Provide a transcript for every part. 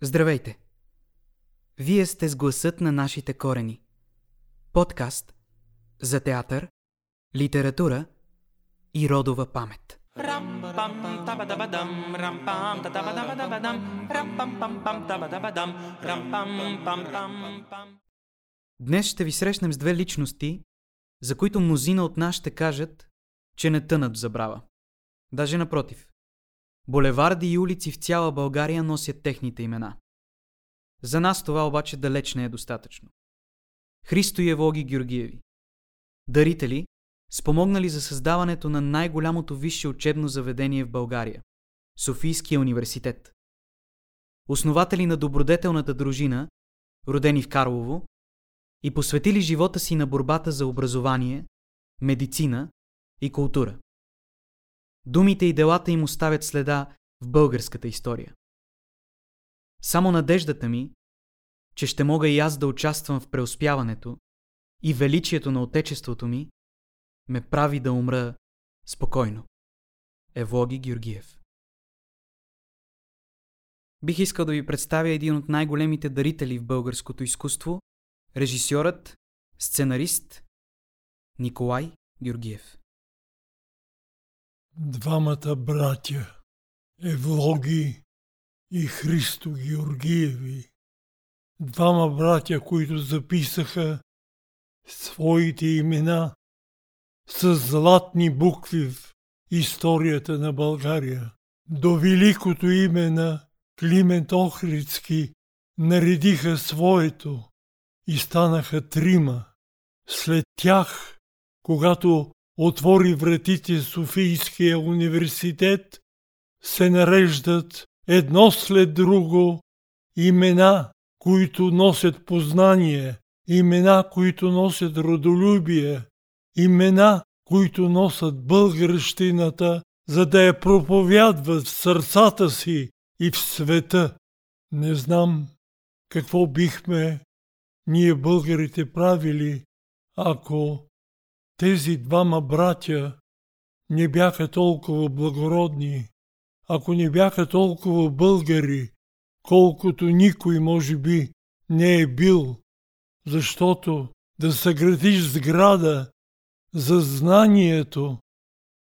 Здравейте! Вие сте с гласът на нашите корени. Подкаст за театър, литература и родова памет. Днес ще ви срещнем с две личности, за които мнозина от нас ще кажат, че не тънат в забрава. Даже напротив. Булеварди и улици в цяла България носят техните имена. За нас това обаче далеч не е достатъчно. Христо и Евлоги Георгиеви. Дарители, спомогнали за създаването на най-голямото висше учебно заведение в България – Софийския университет. Основатели на добродетелната дружина, родени в Карлово, и посветили живота си на борбата за образование, медицина и култура. Думите и делата им оставят следа в българската история. Само надеждата ми, че ще мога и аз да участвам в преуспяването и величието на Отечеството ми, ме прави да умра спокойно. Евлоги Георгиев Бих искал да ви представя един от най-големите дарители в българското изкуство, режисьорът, сценарист Николай Георгиев. Двамата братя, Евлоги и Христо Георгиеви, двама братя, които записаха своите имена с златни букви в историята на България. До великото име на Климент Охридски наредиха своето и станаха трима. След тях, когато отвори вратите Софийския университет, се нареждат едно след друго имена, които носят познание, имена, които носят родолюбие, имена, които носят българщината, за да я проповядват в сърцата си и в света. Не знам какво бихме ние българите правили, ако тези двама братя не бяха толкова благородни, ако не бяха толкова българи, колкото никой може би не е бил, защото да съградиш сграда за знанието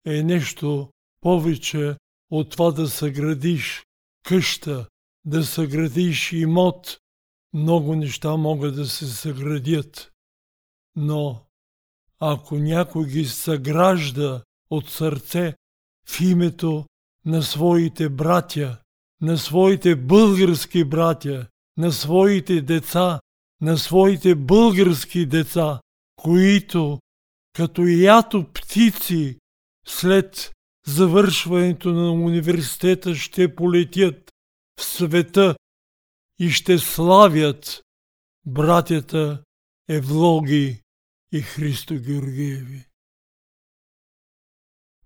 е нещо повече от това да съградиш къща, да съградиш имот. Много неща могат да се съградят. Но ако някой ги съгражда от сърце в името на своите братя, на своите български братя, на своите деца, на своите български деца, които като ято птици след завършването на университета ще полетят в света и ще славят братята Евлоги и Христо Георгиеви.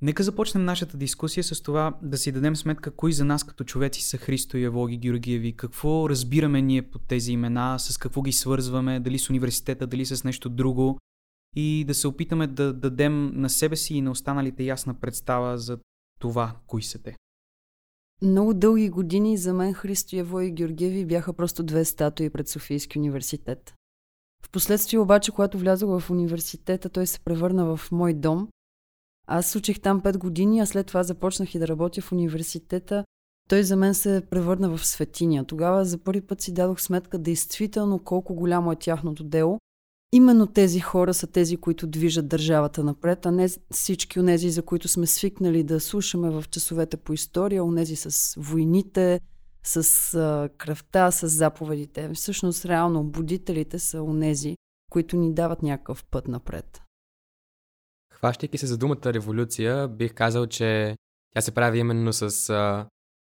Нека започнем нашата дискусия с това да си дадем сметка кои за нас като човеци са Христо и Евлоги Георгиеви, какво разбираме ние под тези имена, с какво ги свързваме, дали с университета, дали с нещо друго и да се опитаме да дадем на себе си и на останалите ясна представа за това, кои са те. Много дълги години за мен Христо Яво и Георгиеви бяха просто две статуи пред Софийски университет. Впоследствие обаче, когато влязох в университета, той се превърна в мой дом. Аз учих там 5 години, а след това започнах и да работя в университета. Той за мен се превърна в светиня. Тогава за първи път си дадох сметка действително колко голямо е тяхното дело. Именно тези хора са тези, които движат държавата напред, а не всички онези, за които сме свикнали да слушаме в часовете по история, онези с войните, с а, кръвта, с заповедите. Всъщност, реално, будителите са онези, които ни дават някакъв път напред. Хващайки се за думата революция, бих казал, че тя се прави именно с а,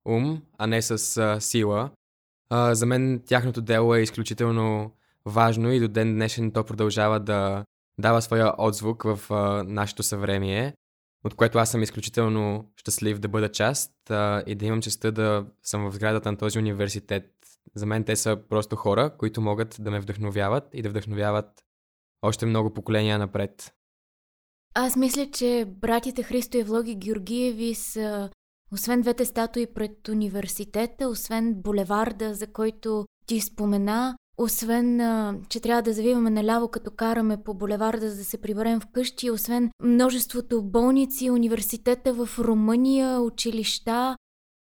ум, а не с а, сила. А, за мен тяхното дело е изключително важно и до ден днешен то продължава да дава своя отзвук в а, нашето съвремие от което аз съм изключително щастлив да бъда част а, и да имам честа да съм в сградата на този университет. За мен те са просто хора, които могат да ме вдъхновяват и да вдъхновяват още много поколения напред. Аз мисля, че братите Христо и Влоги Георгиеви са освен двете статуи пред университета, освен булеварда, за който ти спомена, освен, че трябва да завиваме наляво, като караме по булеварда, за да се приберем вкъщи, освен множеството болници, университета в Румъния, училища.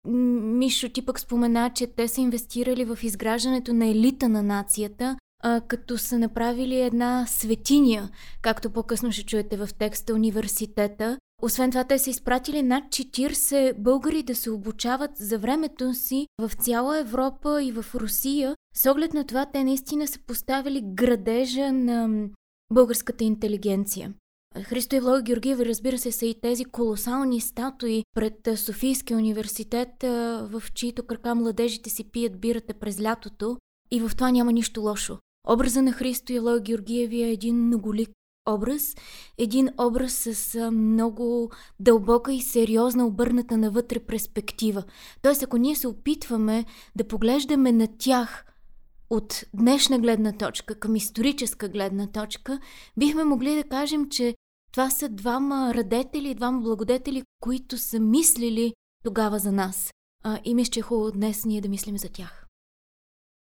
Мишо, ти пък спомена, че те са инвестирали в изграждането на елита на нацията, като са направили една светиня, както по-късно ще чуете в текста университета. Освен това, те са изпратили над 40 българи да се обучават за времето си в цяла Европа и в Русия. С оглед на това, те наистина са поставили градежа на българската интелигенция. Христо Евлога Георгиева, разбира се, са и тези колосални статуи пред Софийския университет, в чието крака младежите си пият бирата през лятото. И в това няма нищо лошо. Образа на Христо Елой Георгиеви е един многолик образ, един образ с много дълбока и сериозна обърната навътре перспектива. Тоест, ако ние се опитваме да поглеждаме на тях от днешна гледна точка към историческа гледна точка, бихме могли да кажем, че това са двама радетели, двама благодетели, които са мислили тогава за нас. А, и мисля, че е хубаво днес ние да мислим за тях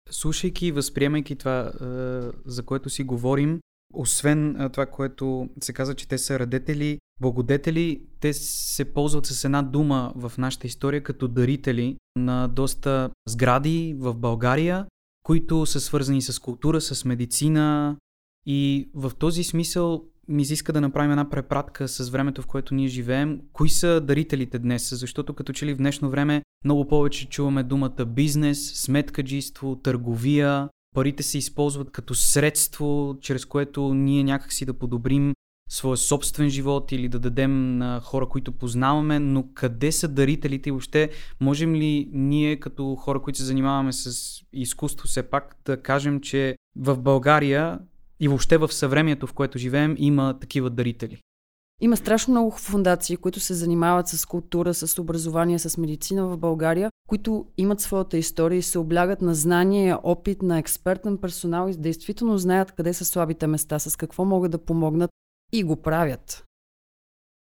слушайки и възприемайки това, за което си говорим, освен това, което се казва, че те са радетели, благодетели, те се ползват с една дума в нашата история като дарители на доста сгради в България, които са свързани с култура, с медицина. И в този смисъл ми изиска да направим една препратка с времето, в което ние живеем. Кои са дарителите днес? Защото като че ли в днешно време много повече чуваме думата бизнес, сметкаджиство, търговия. Парите се използват като средство, чрез което ние някакси да подобрим своя собствен живот или да дадем на хора, които познаваме, но къде са дарителите и въобще можем ли ние като хора, които се занимаваме с изкуство все пак да кажем, че в България и въобще в съвремието, в което живеем, има такива дарители. Има страшно много фундации, които се занимават с култура, с образование, с медицина в България, които имат своята история и се облягат на знание, опит, на експертен персонал и действително знаят къде са слабите места, с какво могат да помогнат и го правят.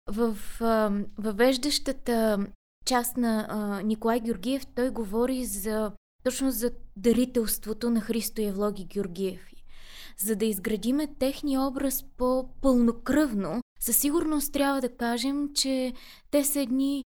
В въвеждащата част на а, Николай Георгиев той говори за точно за дарителството на Христо Евлоги Георгиев за да изградиме техния образ по-пълнокръвно, със сигурност трябва да кажем, че те са едни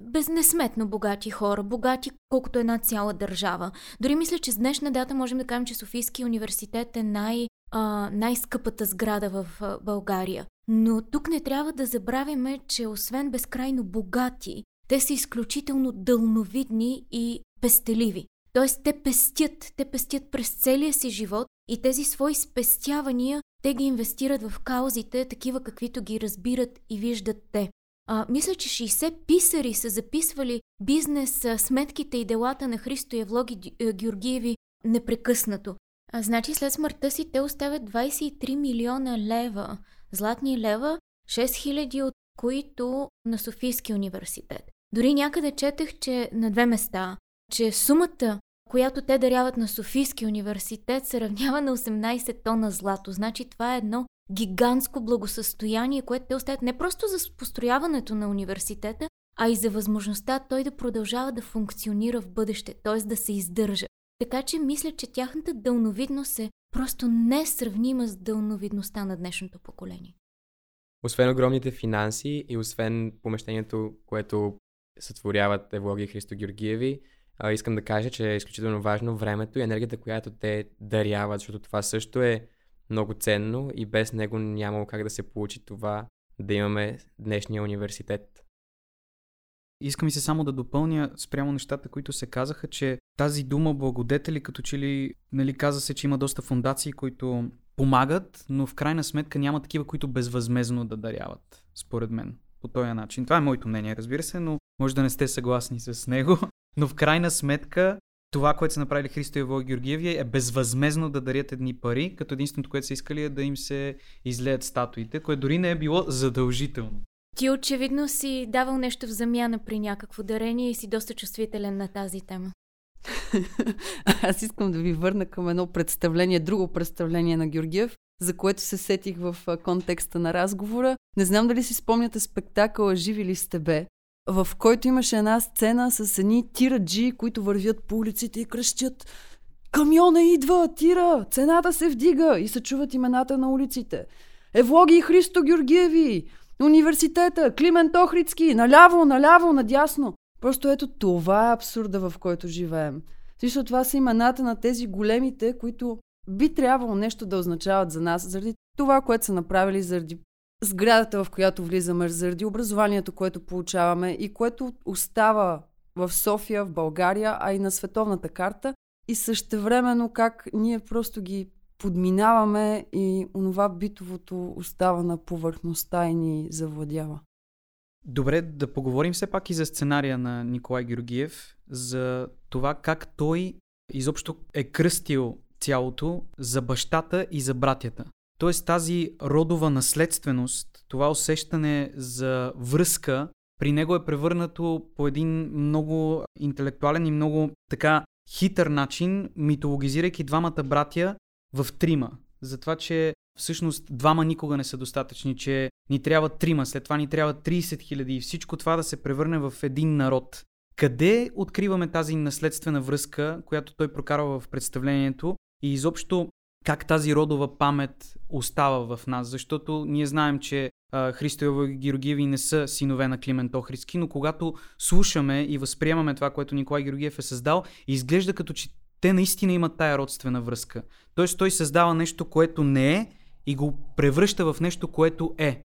безнесметно богати хора, богати колкото една цяла държава. Дори мисля, че с днешна дата можем да кажем, че Софийския университет е най- а, най-скъпата сграда в а, България. Но тук не трябва да забравяме, че освен безкрайно богати, те са изключително дълновидни и пестеливи. Тоест, те пестят, те пестят през целия си живот и тези свои спестявания те ги инвестират в каузите, такива каквито ги разбират и виждат те. А, мисля, че 60 писари са записвали бизнес, сметките и делата на Христо Евлоги Георгиеви непрекъснато. А, значи след смъртта си те оставят 23 милиона лева, златни лева, 6000 от които на Софийския университет. Дори някъде четах, че на две места, че сумата която те даряват на Софийския университет, се равнява на 18 тона злато. Значи това е едно гигантско благосъстояние, което те оставят не просто за построяването на университета, а и за възможността той да продължава да функционира в бъдеще, т.е. да се издържа. Така че мисля, че тяхната дълновидност е просто несравнима с дълновидността на днешното поколение. Освен огромните финанси и освен помещението, което сътворяват Евлоги и Христо Георгиеви, искам да кажа, че е изключително важно времето и енергията, която те даряват, защото това също е много ценно и без него няма как да се получи това да имаме днешния университет. Искам и се само да допълня спрямо нещата, които се казаха, че тази дума благодетели, като че ли нали, каза се, че има доста фундации, които помагат, но в крайна сметка няма такива, които безвъзмезно да даряват, според мен, по този начин. Това е моето мнение, разбира се, но може да не сте съгласни с него. Но в крайна сметка, това, което са направили Христо и Ево Георгиеви е безвъзмезно да дарят едни пари, като единственото, което са искали е да им се излеят статуите, което дори не е било задължително. Ти очевидно си давал нещо в замяна при някакво дарение и си доста чувствителен на тази тема. Аз искам да ви върна към едно представление, друго представление на Георгиев, за което се сетих в контекста на разговора. Не знам дали си спомняте спектакъла Живи ли с тебе, в който имаше една сцена с едни тираджи, които вървят по улиците и кръщят Камиона идва, тира, цената се вдига и се чуват имената на улиците. Евлоги и Христо Георгиеви, университета, Климент Охрицки, наляво, наляво, надясно. Просто ето това е абсурда, в който живеем. Защото това са имената на тези големите, които би трябвало нещо да означават за нас, заради това, което са направили, заради сградата, в която влизаме, заради образованието, което получаваме и което остава в София, в България, а и на световната карта. И същевременно как ние просто ги подминаваме и онова битовото остава на повърхността и ни завладява. Добре, да поговорим все пак и за сценария на Николай Георгиев, за това как той изобщо е кръстил цялото за бащата и за братята. Тоест тази родова наследственост, това усещане за връзка, при него е превърнато по един много интелектуален и много така хитър начин, митологизирайки двамата братя в трима. За това, че всъщност двама никога не са достатъчни, че ни трябва трима, след това ни трябва 30 хиляди и всичко това да се превърне в един народ. Къде откриваме тази наследствена връзка, която той прокарва в представлението и изобщо как тази родова памет остава в нас, защото ние знаем, че а, Христо и Георгиеви не са синове на Климент Охриски, но когато слушаме и възприемаме това, което Николай Георгиев е създал, изглежда като че те наистина имат тая родствена връзка. Тоест той създава нещо, което не е и го превръща в нещо, което е.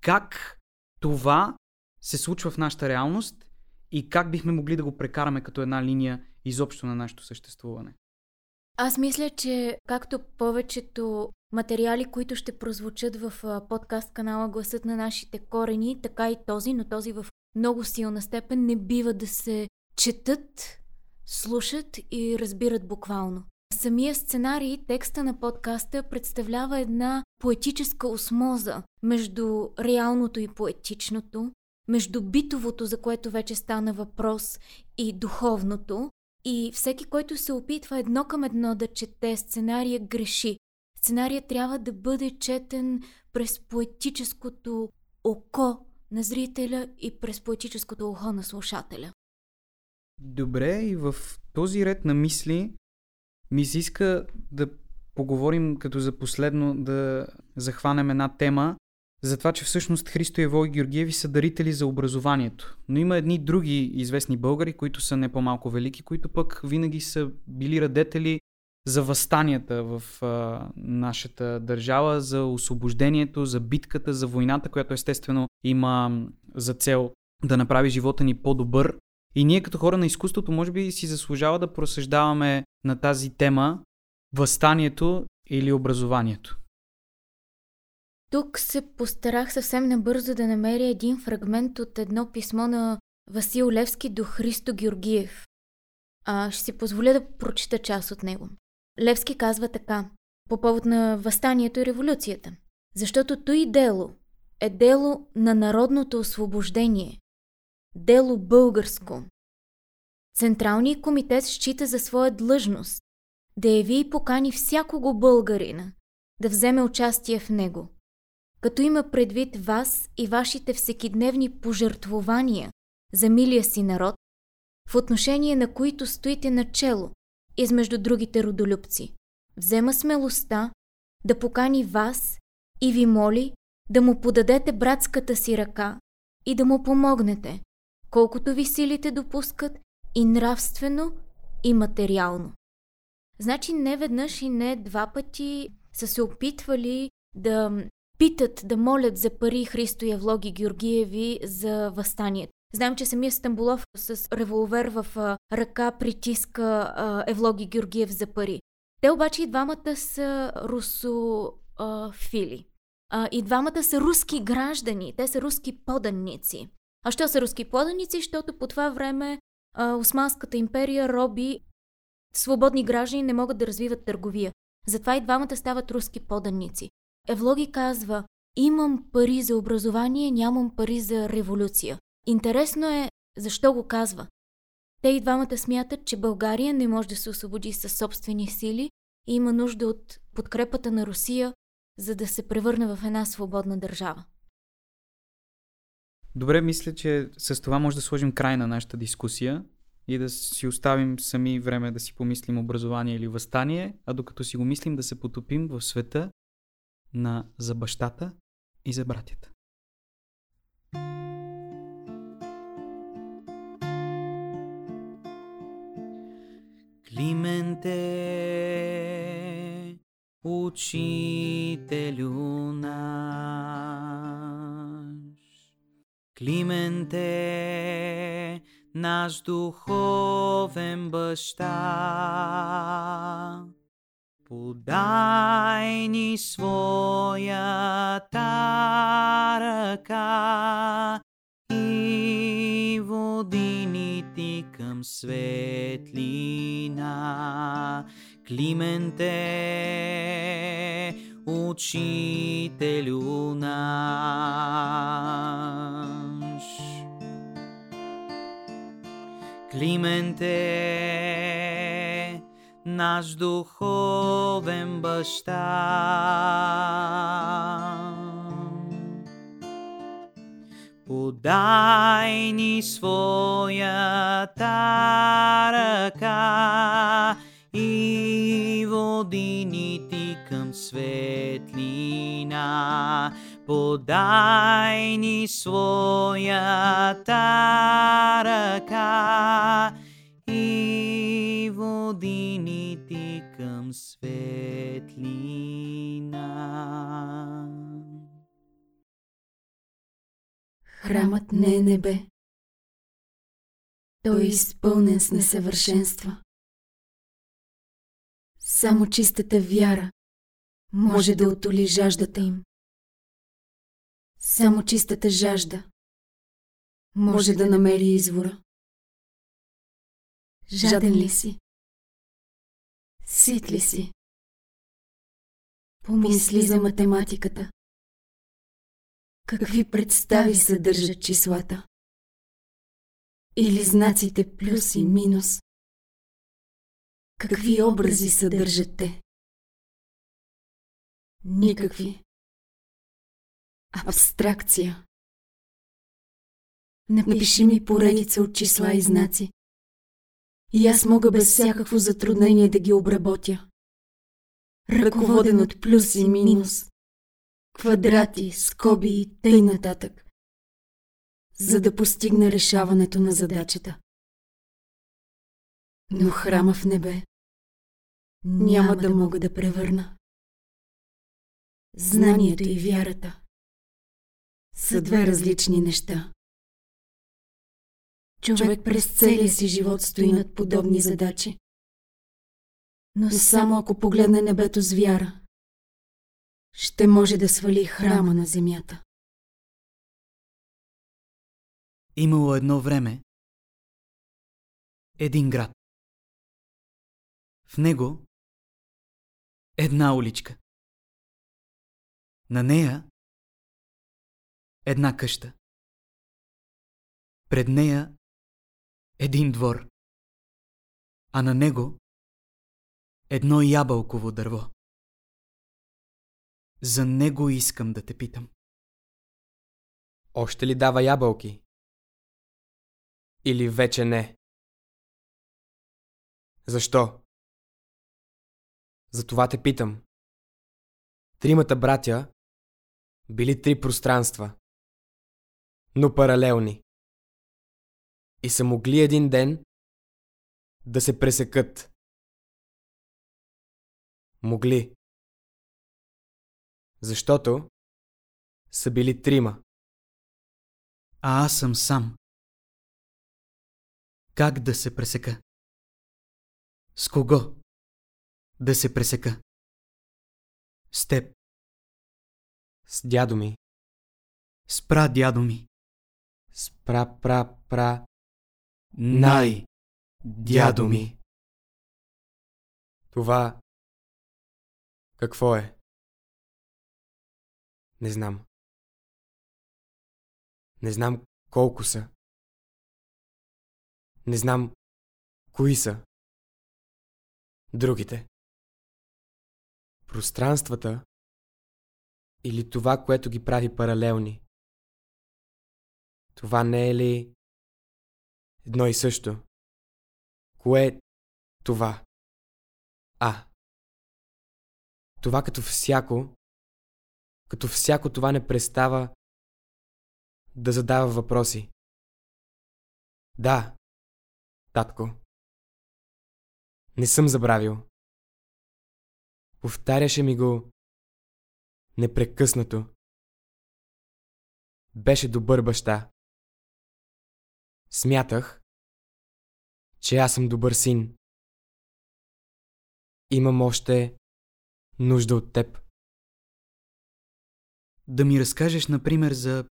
Как това се случва в нашата реалност и как бихме могли да го прекараме като една линия изобщо на нашето съществуване? Аз мисля, че както повечето материали, които ще прозвучат в подкаст канала Гласът на нашите корени, така и този, но този в много силна степен не бива да се четат, слушат и разбират буквално. Самия сценарий, текста на подкаста представлява една поетическа осмоза между реалното и поетичното, между битовото, за което вече стана въпрос, и духовното, и всеки, който се опитва едно към едно да чете сценария, греши. Сценария трябва да бъде четен през поетическото око на зрителя и през поетическото ухо на слушателя. Добре, и в този ред на мисли ми се иска да поговорим като за последно да захванем една тема, за това, че всъщност Христо Ево и Георгиеви са дарители за образованието. Но има едни други известни българи, които са не по-малко велики, които пък винаги са били радетели за възстанията в а, нашата държава, за освобождението, за битката, за войната, която естествено има за цел да направи живота ни по-добър. И ние като хора на изкуството може би си заслужава да просъждаваме на тази тема възстанието или образованието. Тук се постарах съвсем набързо да намеря един фрагмент от едно писмо на Васил Левски до Христо Георгиев. А, ще си позволя да прочита част от него. Левски казва така, по повод на възстанието и революцията. Защото той дело е дело на народното освобождение. Дело българско. Централният комитет счита за своя длъжност да яви и покани всякого българина да вземе участие в него – като има предвид вас и вашите всекидневни пожертвования за милия си народ, в отношение на които стоите начело измежду другите родолюбци. Взема смелостта да покани вас и ви моли да му подадете братската си ръка и да му помогнете, колкото ви силите допускат и нравствено, и материално. Значи не веднъж и не два пъти са се опитвали да питат да молят за пари Христо Явлоги Георгиеви за възстанието. Знам, че самия Стамбулов с револвер в ръка притиска Евлоги Георгиев за пари. Те обаче и двамата са русофили. И двамата са руски граждани, те са руски поданници. А що са руски поданници? Защото по това време Османската империя роби свободни граждани не могат да развиват търговия. Затова и двамата стават руски поданници. Евлоги казва, имам пари за образование, нямам пари за революция. Интересно е защо го казва. Те и двамата смятат, че България не може да се освободи със собствени сили и има нужда от подкрепата на Русия, за да се превърне в една свободна държава. Добре, мисля, че с това може да сложим край на нашата дискусия и да си оставим сами време да си помислим образование или възстание, а докато си го мислим да се потопим в света на за бащата и за братята. Клименте, учителю наш, Клименте, наш духовен баща, подай ни своята ръка и води ни ти към светлина. Клименте, учителю наш. Клименте, наш духовен баща. Подай ни своята ръка и води ни ти към светлина. Подай ни своята ръка и води ни ти към светлина. Храмът не е небе. Той е изпълнен с несъвършенства. Само чистата вяра може да отоли жаждата им. Само чистата жажда може да намери извора. Жаден ли си? Сит ли си? Помисли за математиката. Какви представи съдържат числата? Или знаците плюс и минус? Какви образи съдържат те? Никакви. Абстракция. Напиши ми поредица от числа и знаци. И аз мога без всякакво затруднение да ги обработя. Ръководен от плюс и минус, квадрати, скоби и тъй нататък, за да постигна решаването на задачата. Но храма в небе няма да мога да превърна. Знанието и вярата са две различни неща. Човек през целия си живот стои над подобни задачи. Но само ако погледне небето с вяра, ще може да свали храма на земята. Имало едно време един град. В него една уличка. На нея една къща. Пред нея един двор, а на него едно ябълково дърво. За него искам да те питам. Още ли дава ябълки? Или вече не? Защо? Затова те питам. Тримата братя били три пространства, но паралелни. И са могли един ден да се пресекат. Могли. Защото са били трима. А аз съм сам. Как да се пресека? С кого да се пресека? С теб. С дядо ми. Спра дядо ми. Спра, пра, пра. Най. Дядо ми. Това... Какво е? Не знам. Не знам колко са. Не знам кои са. Другите. Пространствата или това, което ги прави паралелни. Това не е ли едно и също? Кое е това? А. Това като всяко, като всяко това не престава да задава въпроси. Да, татко. Не съм забравил. Повтаряше ми го непрекъснато. Беше добър баща. Смятах, че аз съм добър син. Имам още нужда от теб. Да ми разкажеш, например, за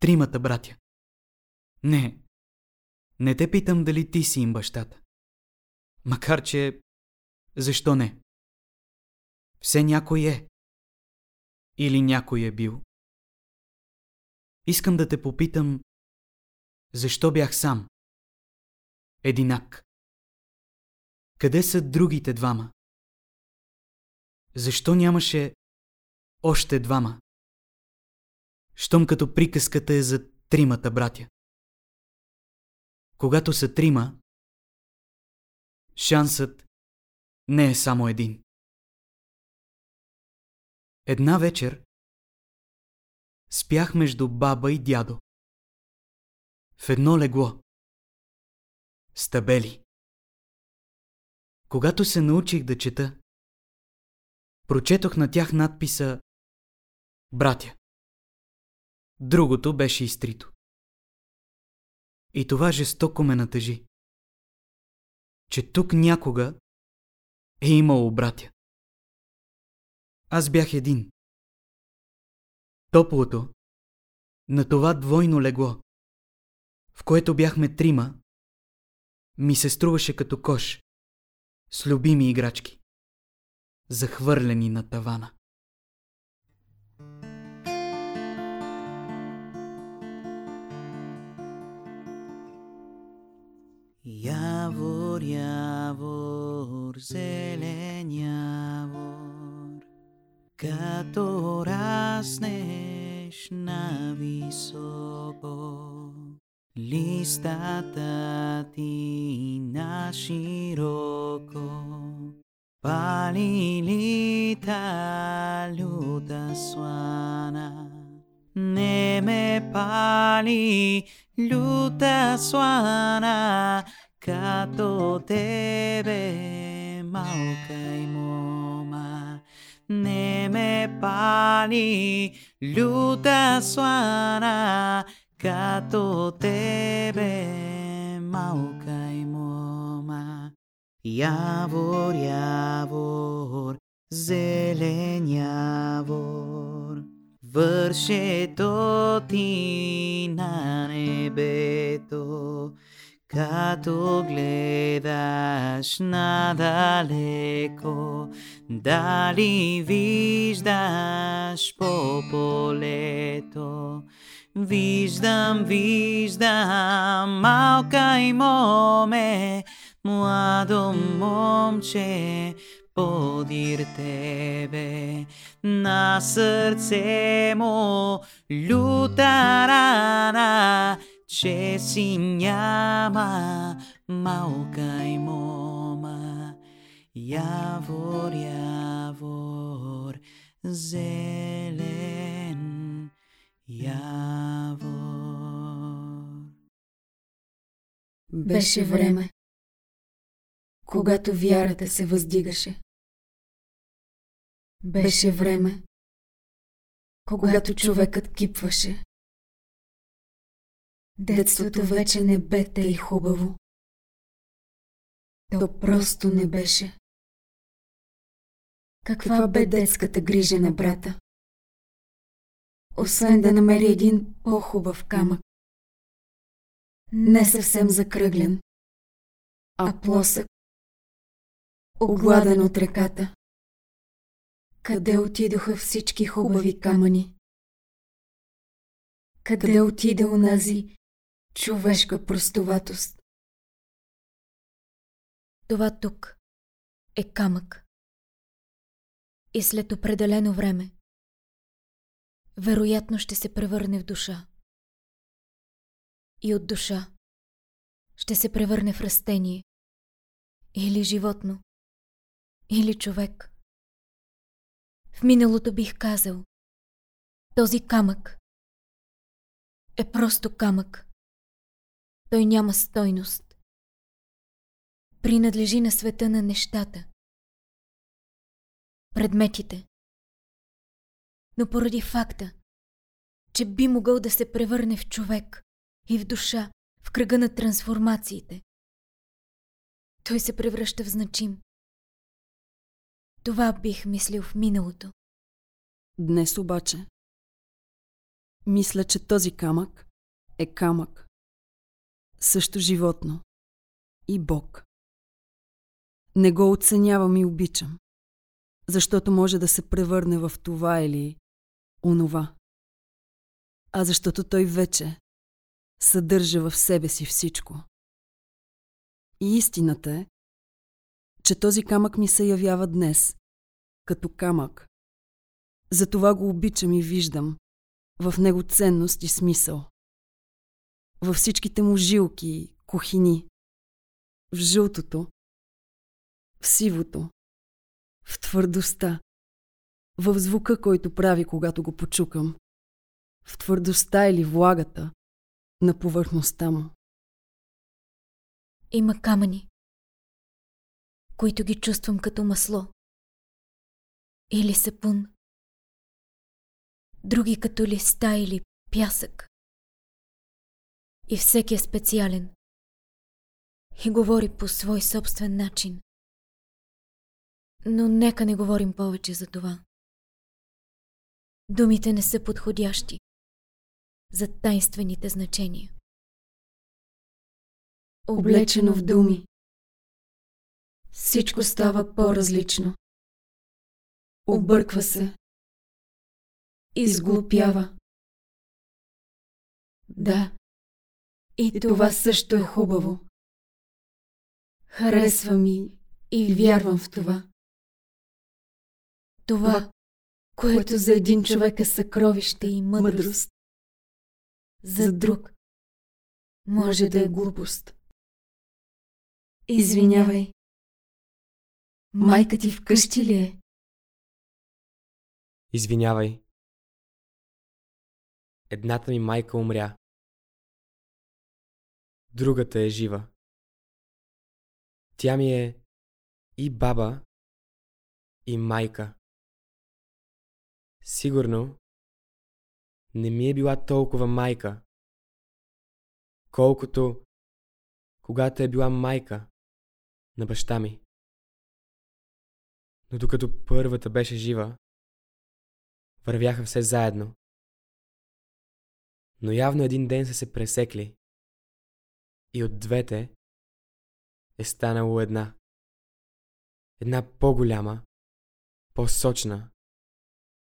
тримата братя. Не, не те питам дали ти си им бащата. Макар че, защо не? Все някой е. Или някой е бил. Искам да те попитам, защо бях сам? Единак. Къде са другите двама? Защо нямаше още двама? Щом като приказката е за тримата братя. Когато са трима, шансът не е само един. Една вечер спях между баба и дядо. В едно легло. Стабели. Когато се научих да чета, прочетох на тях надписа Братя. Другото беше изтрито. И това жестоко ме натъжи. Че тук някога е имало братя. Аз бях един. Топлото, на това двойно легло, в което бяхме трима, ми се струваше като кош, с любими играчки, захвърлени на тавана. Явор, явор, зелен явор, като раснеш на високо, листата ти на широко, пали лита люта слана. Не ме пали люта слана, като тебе малка и мома. Не ме пали люта слана, като тебе малка и мома. Явор, явор, зелен явор, вършето ти на небето, като гледаш надалеко, дали виждаш по полето. Виждам, виждам, малка и моме, младо момче, подир тебе, на сърце му люта рана, явор. Беше време, когато вярата се въздигаше. Беше време, когато човекът кипваше. Детството вече не бе и хубаво. То просто не беше. Каква бе детската грижа на брата? Освен да намери един по-хубав камък. Не съвсем закръглен, а плосък, огладен от реката. Къде отидоха всички хубави камъни? Къде отиде унази човешка простоватост? Това тук е камък. И след определено време, вероятно ще се превърне в душа. и от душа. Ще се превърне в растение. Или животно. Или човек. В миналото бих казал, този камък е просто камък. Той няма стойност. Принадлежи на света на нещата. Предметите. Но поради факта, че би могъл да се превърне в човек и в душа в кръга на трансформациите, той се превръща в значим. Това бих мислил в миналото. Днес обаче, мисля, че този камък е камък. Също животно. И Бог. Не го оценявам и обичам, защото може да се превърне в това или онова. А защото той вече съдържа в себе си всичко. И истината е, че този камък ми се явява днес, като камък. Затова го обичам и виждам в него ценност и смисъл. Във всичките му жилки и кухини. В жълтото, в сивото, в твърдостта, в звука, който прави, когато го почукам, в твърдостта или влагата на повърхността му. Има камъни, които ги чувствам като масло. Или сапун. Други като листа или пясък. И всеки е специален. И говори по свой собствен начин. Но нека не говорим повече за това. Думите не са подходящи за тайнствените значения. Облечено в думи. Всичко става по-различно. Обърква се. Изглупява. Да. И това също е хубаво. Харесва ми и вярвам в това. Това, което за един човек е съкровище и мъдрост, за друг може да е глупост. Извинявай. Майка ти вкъщи ли е? Извинявай. Едната ми майка умря. Другата е жива. Тя ми е и баба, и майка. Сигурно не ми е била толкова майка, колкото когато е била майка на баща ми. Но докато първата беше жива, вървяха все заедно. Но явно един ден са се пресекли и от двете е станало една. Една по-голяма, по-сочна,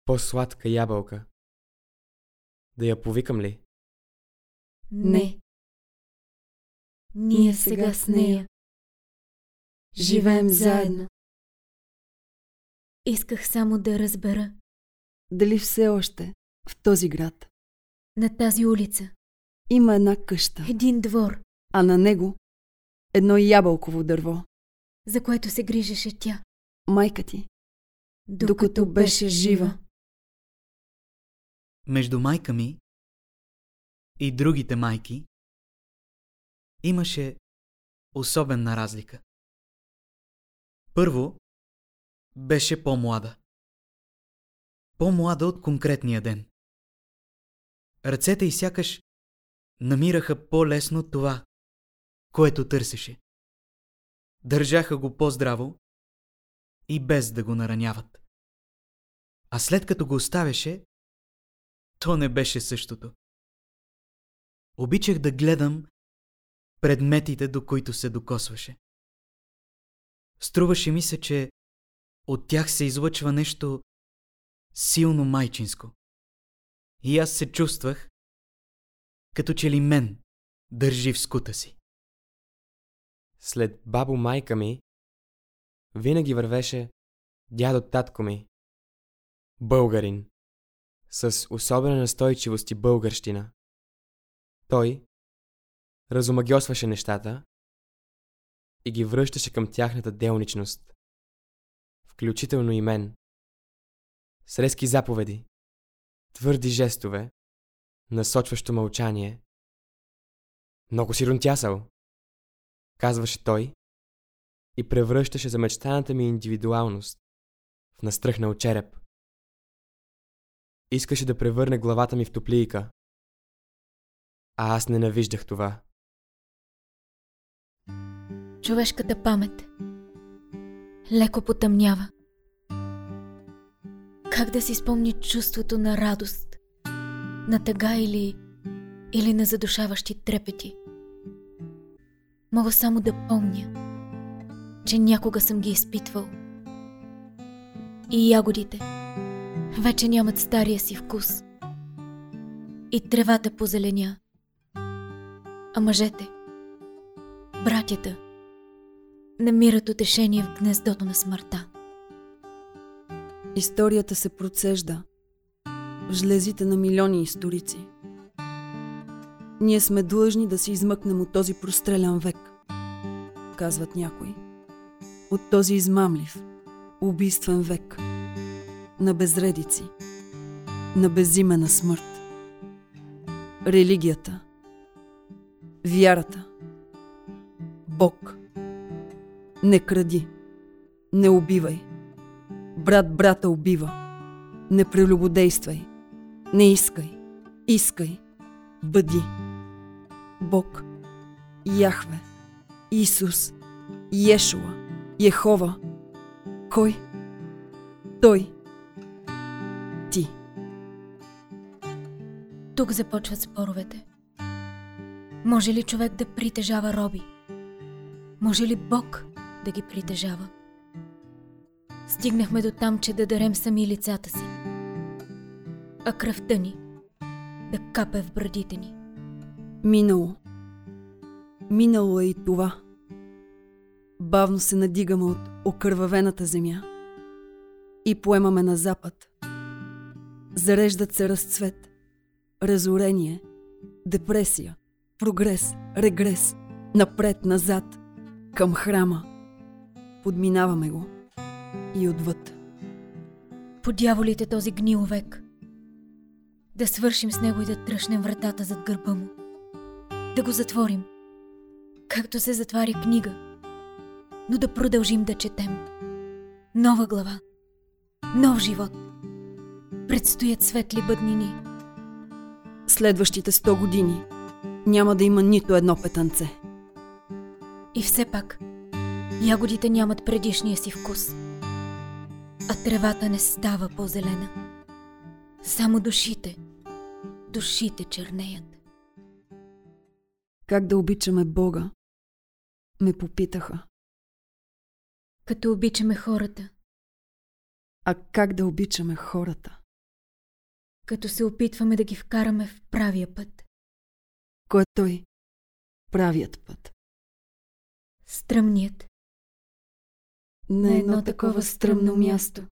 по-сладка ябълка. Да я повикам ли? Не. Ние сега с нея. Живеем заедно. Исках само да разбера. Дали все още в този град На тази улица. има една къща, Един двор, а на него едно ябълково дърво. за което се грижеше тя. Майка ти, Докато беше жива. Между майка ми и другите майки имаше особена разлика. Първо, беше по-млада. По-млада от конкретния ден. Ръцете й сякаш намираха по-лесно това, което търсеше. Държаха го по-здраво и без да го нараняват. А след като го оставяше, то не беше същото. Обичах да гледам предметите, до които се докосваше. Струваше ми се, че от тях се излъчва нещо силно майчинско. И аз се чувствах, като че ли мен държи в скута си. След бабо майка ми, винаги вървеше дядо татко ми. Българин. С особена настойчивост и българщина. Той разумагиосваше нещата и ги връщаше към тяхната делничност, включително и мен. С резки заповеди, твърди жестове, насочващо мълчание. Много си рунтясал, казваше той и превръщаше за мечтаната ми индивидуалност в настръхнал череп. Искаше да превърне главата ми в топлийка. А аз ненавиждах това. Човешката памет леко потъмнява. Как да си спомни чувството на радост, на тъга или, или на задушаващи трепети? Мога само да помня, че някога съм ги изпитвал. И ягодите вече нямат стария си вкус. И тревата позеленя. А мъжете, братята, намират утешение в гнездото на смъртта. Историята се процежда в жлезите на милиони историци. Ние сме длъжни да се измъкнем от този прострелян век, казват някои. От този измамлив, убийствен век на безредици, на безимена смърт. Религията, вярата, Бог. Не кради, не убивай. Брат брата убива. Не прелюбодействай. Не искай. Искай. Бъди. Бог. Яхве. Исус. Ешуа. Ехова. Кой? Той. Тук започват споровете. Може ли човек да притежава роби? Може ли Бог да ги притежава? Стигнахме до там, че да дарем сами лицата си, а кръвта ни да капе в брадите ни. Минало. Минало е и това. Бавно се надигаме от окървавената земя и поемаме на запад. Зареждат се разцвет, разорение, депресия, прогрес, регрес, напред-назад, към храма. Подминаваме го и отвъд. По дяволите този гнил век. Да свършим с него и да тръщнем вратата зад гърба му. Да го затворим, както се затваря книга, но да продължим да четем. Нова глава, нов живот. Предстоят светли бъднини. Следващите 100 години няма да има нито едно петънце. И все пак, ягодите нямат предишния си вкус, а тревата не става по-зелена. Само душите, душите чернеят. Как да обичаме Бога? Ме попитаха. Като обичаме хората, А как да обичаме хората? Като се опитваме да ги вкараме в правия път. Кой е той? Правият път. Стръмният, На едно такова стръмно място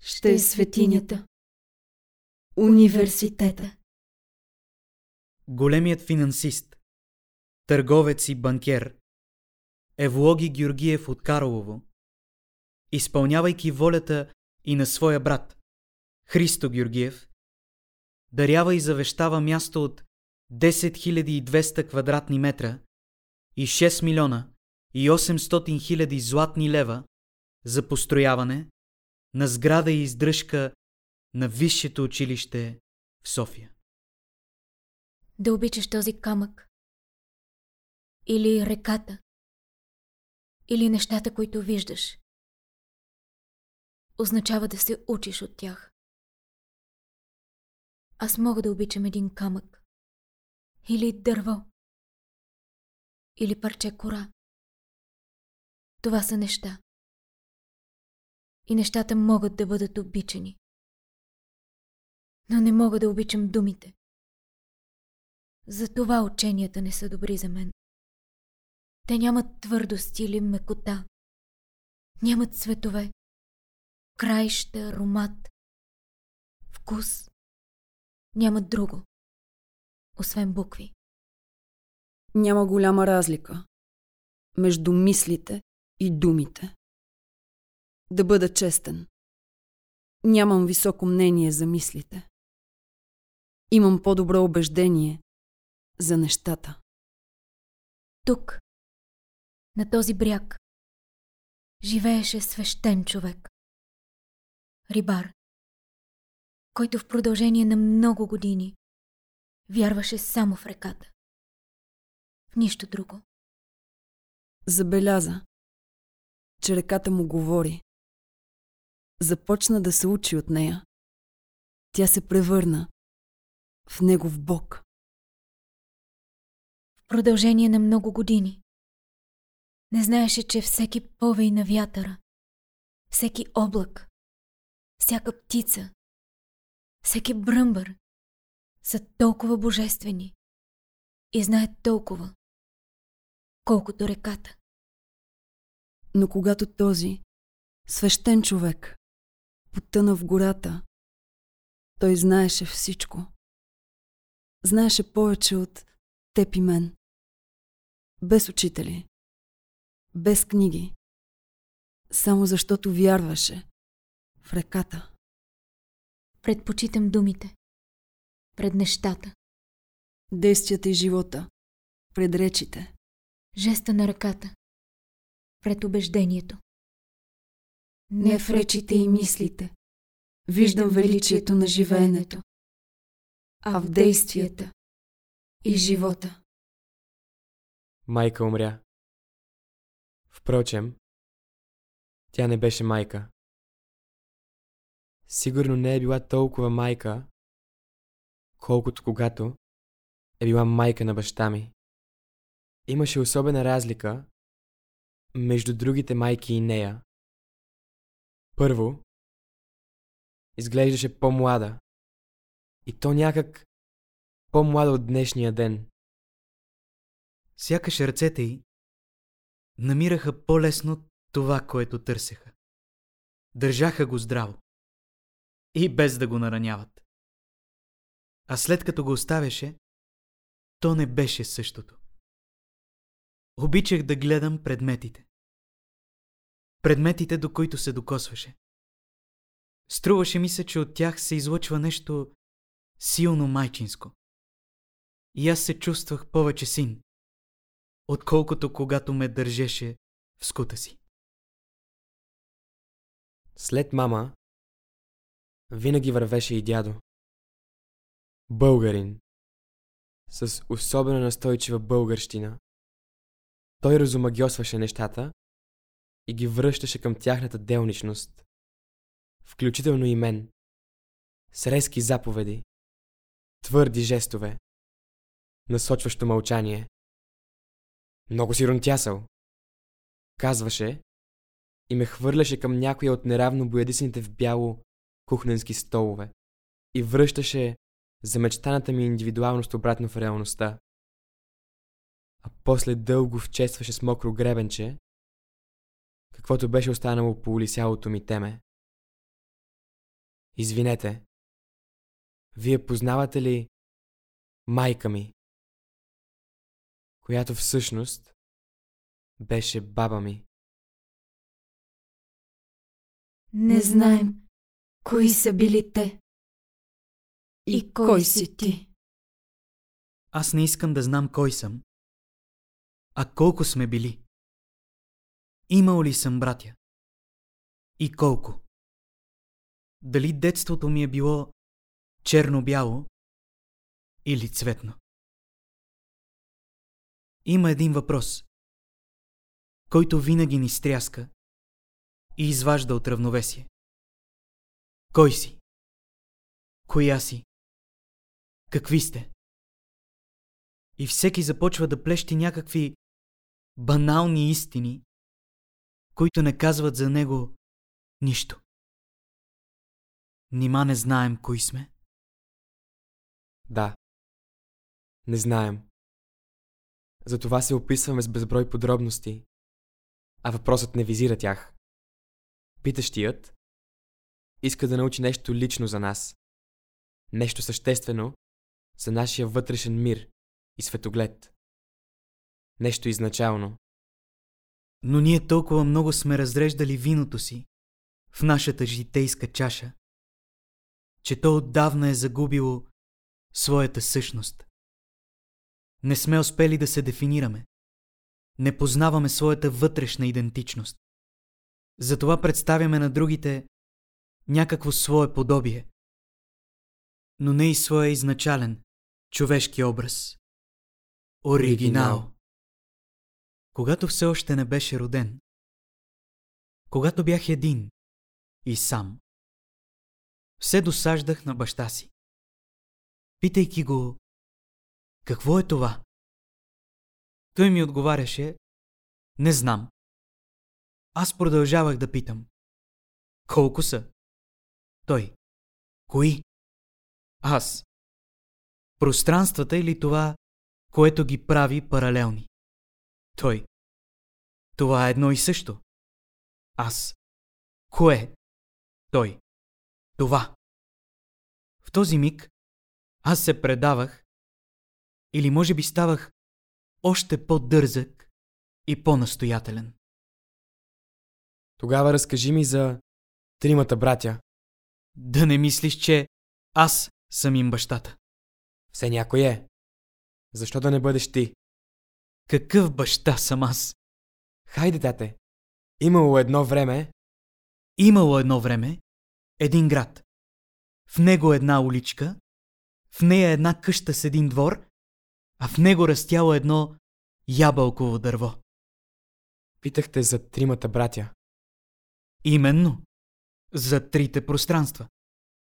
ще е светинята. Университета. Големият финансист, търговец и банкер, Евлоги Георгиев от Карлово, изпълнявайки волята и на своя брат, Христо Георгиев, дарява и завещава място от 10 200 квадратни метра и 6 милиона и 800 хиляди златни лева за построяване на сграда и издръжка на Висшето училище в София. да обичаш този камък. Или реката. Или нещата, които виждаш. Означава да се учиш от тях. Аз мога да обичам един камък. Или дърво. Или парче кора. Това са неща. И нещата могат да бъдат обичани. Но не мога да обичам думите. Затова ученията не са добри за мен. Те нямат твърдост или мекота. Нямат цветове, краища, аромат, вкус. Нямат друго, освен букви. Няма голяма разлика между мислите и думите. Да бъда честен. Нямам високо мнение за мислите. Имам по-добро убеждение за нещата. Тук, на този бряг, живееше свещен човек. Рибар, който в продължение на много години вярваше само в реката. В нищо друго. Забеляза, че реката му говори. Започна да се учи от нея. Тя се превърна в негов бог. В продължение на много години не знаеше, че всеки повей на вятъра, всеки облак, всяка птица, всеки бръмбър са толкова божествени и знаят толкова, колкото реката. Но когато този свещен човек потъна в гората, той знаеше всичко. Знаеше повече от теб и мен. Без учители, без книги, само защото вярваше в реката. Предпочитам думите пред нещата, Действията и живота пред речите. жеста на ръката пред убеждението. Не в речите и мислите. Виждам величието на живеенето, а в действията и живота. Майка умря. Впрочем, тя не беше майка. Сигурно не е била толкова майка, колкото когато е била майка на баща ми. Имаше особена разлика между другите майки и нея. Първо, изглеждаше по-млада. И то някак по-млада от днешния ден. Сякаш ръцете й намираха по-лесно това, което търсеха. Държаха го здраво. И без да го нараняват. А след като го оставяше, то не беше същото. Обичах да гледам предметите. Предметите, до които се докосваше. Струваше ми се, че от тях се излъчва нещо силно майчинско. И аз се чувствах повече син, отколкото когато ме държеше в скута си. След мама, винаги вървеше и дядо. Българин. С особено настойчива българщина. Той разумагиосваше нещата и ги връщаше към тяхната делничност. Включително и мен. С резки заповеди. Твърди жестове. Насочващо мълчание. Много си ронтясал. Казваше и ме хвърляше към някоя от неравно боядисаните в бяло кухненски столове и връщаше за мечтаната ми индивидуалност обратно в реалността. А после дълго вчестваше с мокро гребенче, каквото беше останало по улисялото ми теме. Извинете, вие познавате ли майка ми, която всъщност беше баба ми? Не знаем кои са били те и кой си ти. Аз не искам да знам кой съм, а колко сме били. Имал ли съм братя? И колко? Дали детството ми е било черно-бяло или цветно? Има един въпрос, който винаги ни стряска и изважда от равновесие. Кой си? Коя си? Какви сте? И всеки започва да плещи някакви банални истини, които не казват за него нищо. Нима не знаем кои сме? Да. Не знаем. Затова се описваме с безброй подробности, а въпросът не визира тях. Питащият иска да научи нещо лично за нас. Нещо съществено за нашия вътрешен мир и светоглед. нещо изначално. Но ние толкова много сме разреждали виното си в нашата житейска чаша, че то отдавна е загубило своята същност. Не сме успели да се дефинираме. Не познаваме своята вътрешна идентичност. Затова представяме на другите някакво свое подобие, но не и своя изначален, човешки образ. Оригинал. Когато все още не беше роден. Когато бях един и сам. Все досаждах на баща си. Питайки го, какво е това? Той ми отговаряше, не знам. Аз продължавах да питам. Колко са? Той. Кои? Аз. Пространствата или това, което ги прави паралелни? Той. Това е едно и също. Аз. Кое? Той. Това. В този миг аз се предавах или може би ставах още по-дързък и по-настоятелен. Тогава разкажи ми за тримата братя. Да не мислиш, че аз съм им бащата. Все някой е. Защо да не бъдеш ти? Какъв баща съм аз? Хайде, тате. Имало едно време... Имало едно време един град. В него една уличка, в нея една къща с един двор, а в него растяло едно ябълково дърво. Питахте за тримата братя. Именно. За трите пространства.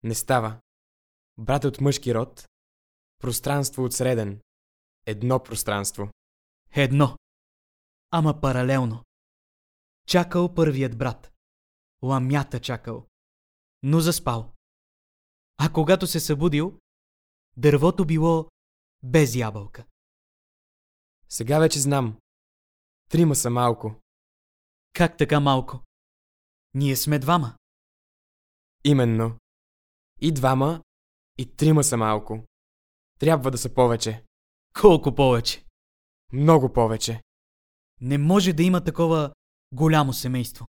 Не става. Брат от мъжки род, пространство от среден. Едно пространство. Едно. Ама паралелно. Чакал първият брат. Ламята чакал. Но заспал. А когато се събудил, дървото било без ябълка. Сега вече знам. Трима са малко. Как така малко? Ние сме двама. Именно. И двама, и трима са малко. Трябва да са повече. Колко повече? Много повече. Не може да има такова голямо семейство.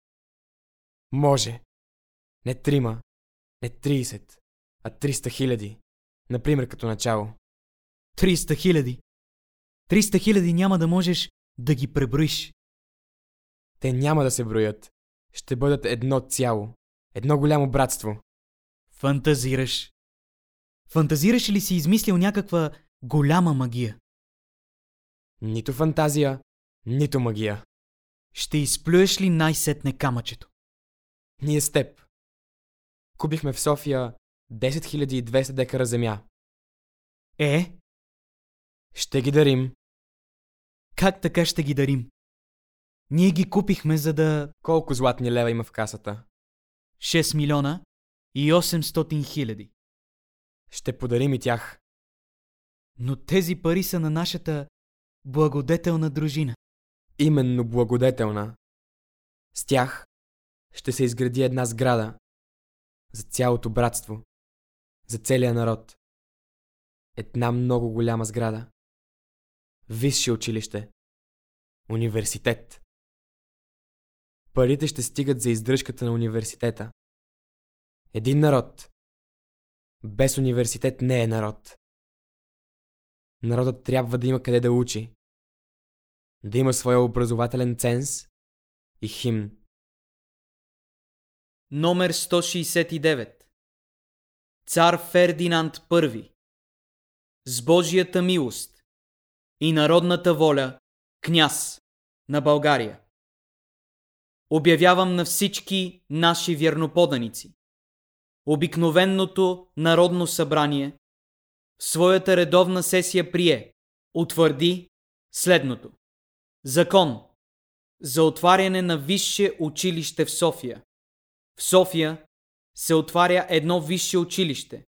Може. Не трима, не 30, а 300 хиляди. Например, като начало. 300 хиляди. 300 хиляди няма да можеш да ги преброиш. Те няма да се броят. Ще бъдат едно цяло. Едно голямо братство. Фантазираш. Фантазираш ли си измислил някаква голяма магия? Нито фантазия, нито магия. Ще изплюеш ли най-сетне камъчето? Ние с теб. Купихме в София 10 200 декара земя. Е? Ще ги дарим. Как така ще ги дарим? Ние ги купихме за да... Колко златни лева има в касата? 6 милиона и 800 хиляди. Ще подарим и тях. Но тези пари са на нашата благодетелна дружина. Именно благодетелна. С тях ще се изгради една сграда за цялото братство, за целия народ. Една много голяма сграда. Висше училище. Университет. Парите ще стигат за издръжката на университета. Един народ. Без университет не е народ. Народът трябва да има къде да учи. Да има своя образователен ценз и химн. Номер 169 Цар Фердинанд I С Божията милост и народната воля княз на България. Обявявам на всички наши вярноподаници. Обикновенното Народно събрание в своята редовна сесия прие, утвърди следното. Закон за отваряне на висше училище в София. В София се отваря едно висше училище,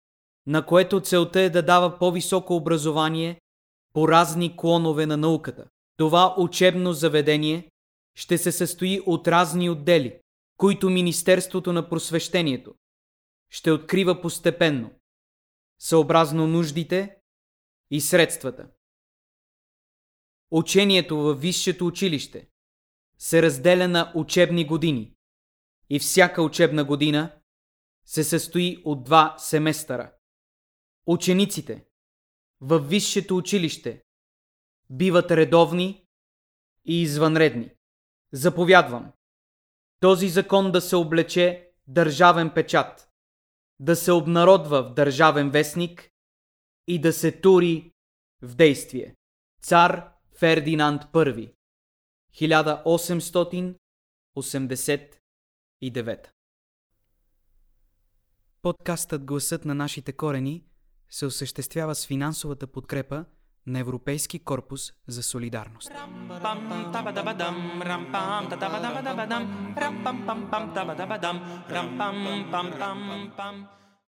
на което целта е да дава по-високо образование по разни клонове на науката. Това учебно заведение ще се състои от разни отдели, които Министерството на просвещението ще открива постепенно, съобразно нуждите и средствата. Учението във висшето училище се разделя на учебни години и всяка учебна година се състои от два семестъра. Учениците във висшето училище биват редовни и извънредни. Заповядвам този закон да се облече държавен печат, да се обнародва в държавен вестник и да се тури в действие. Цар Фердинанд I 1889 Подкастът Гласът на нашите корени се осъществява с финансовата подкрепа на Европейски корпус за солидарност.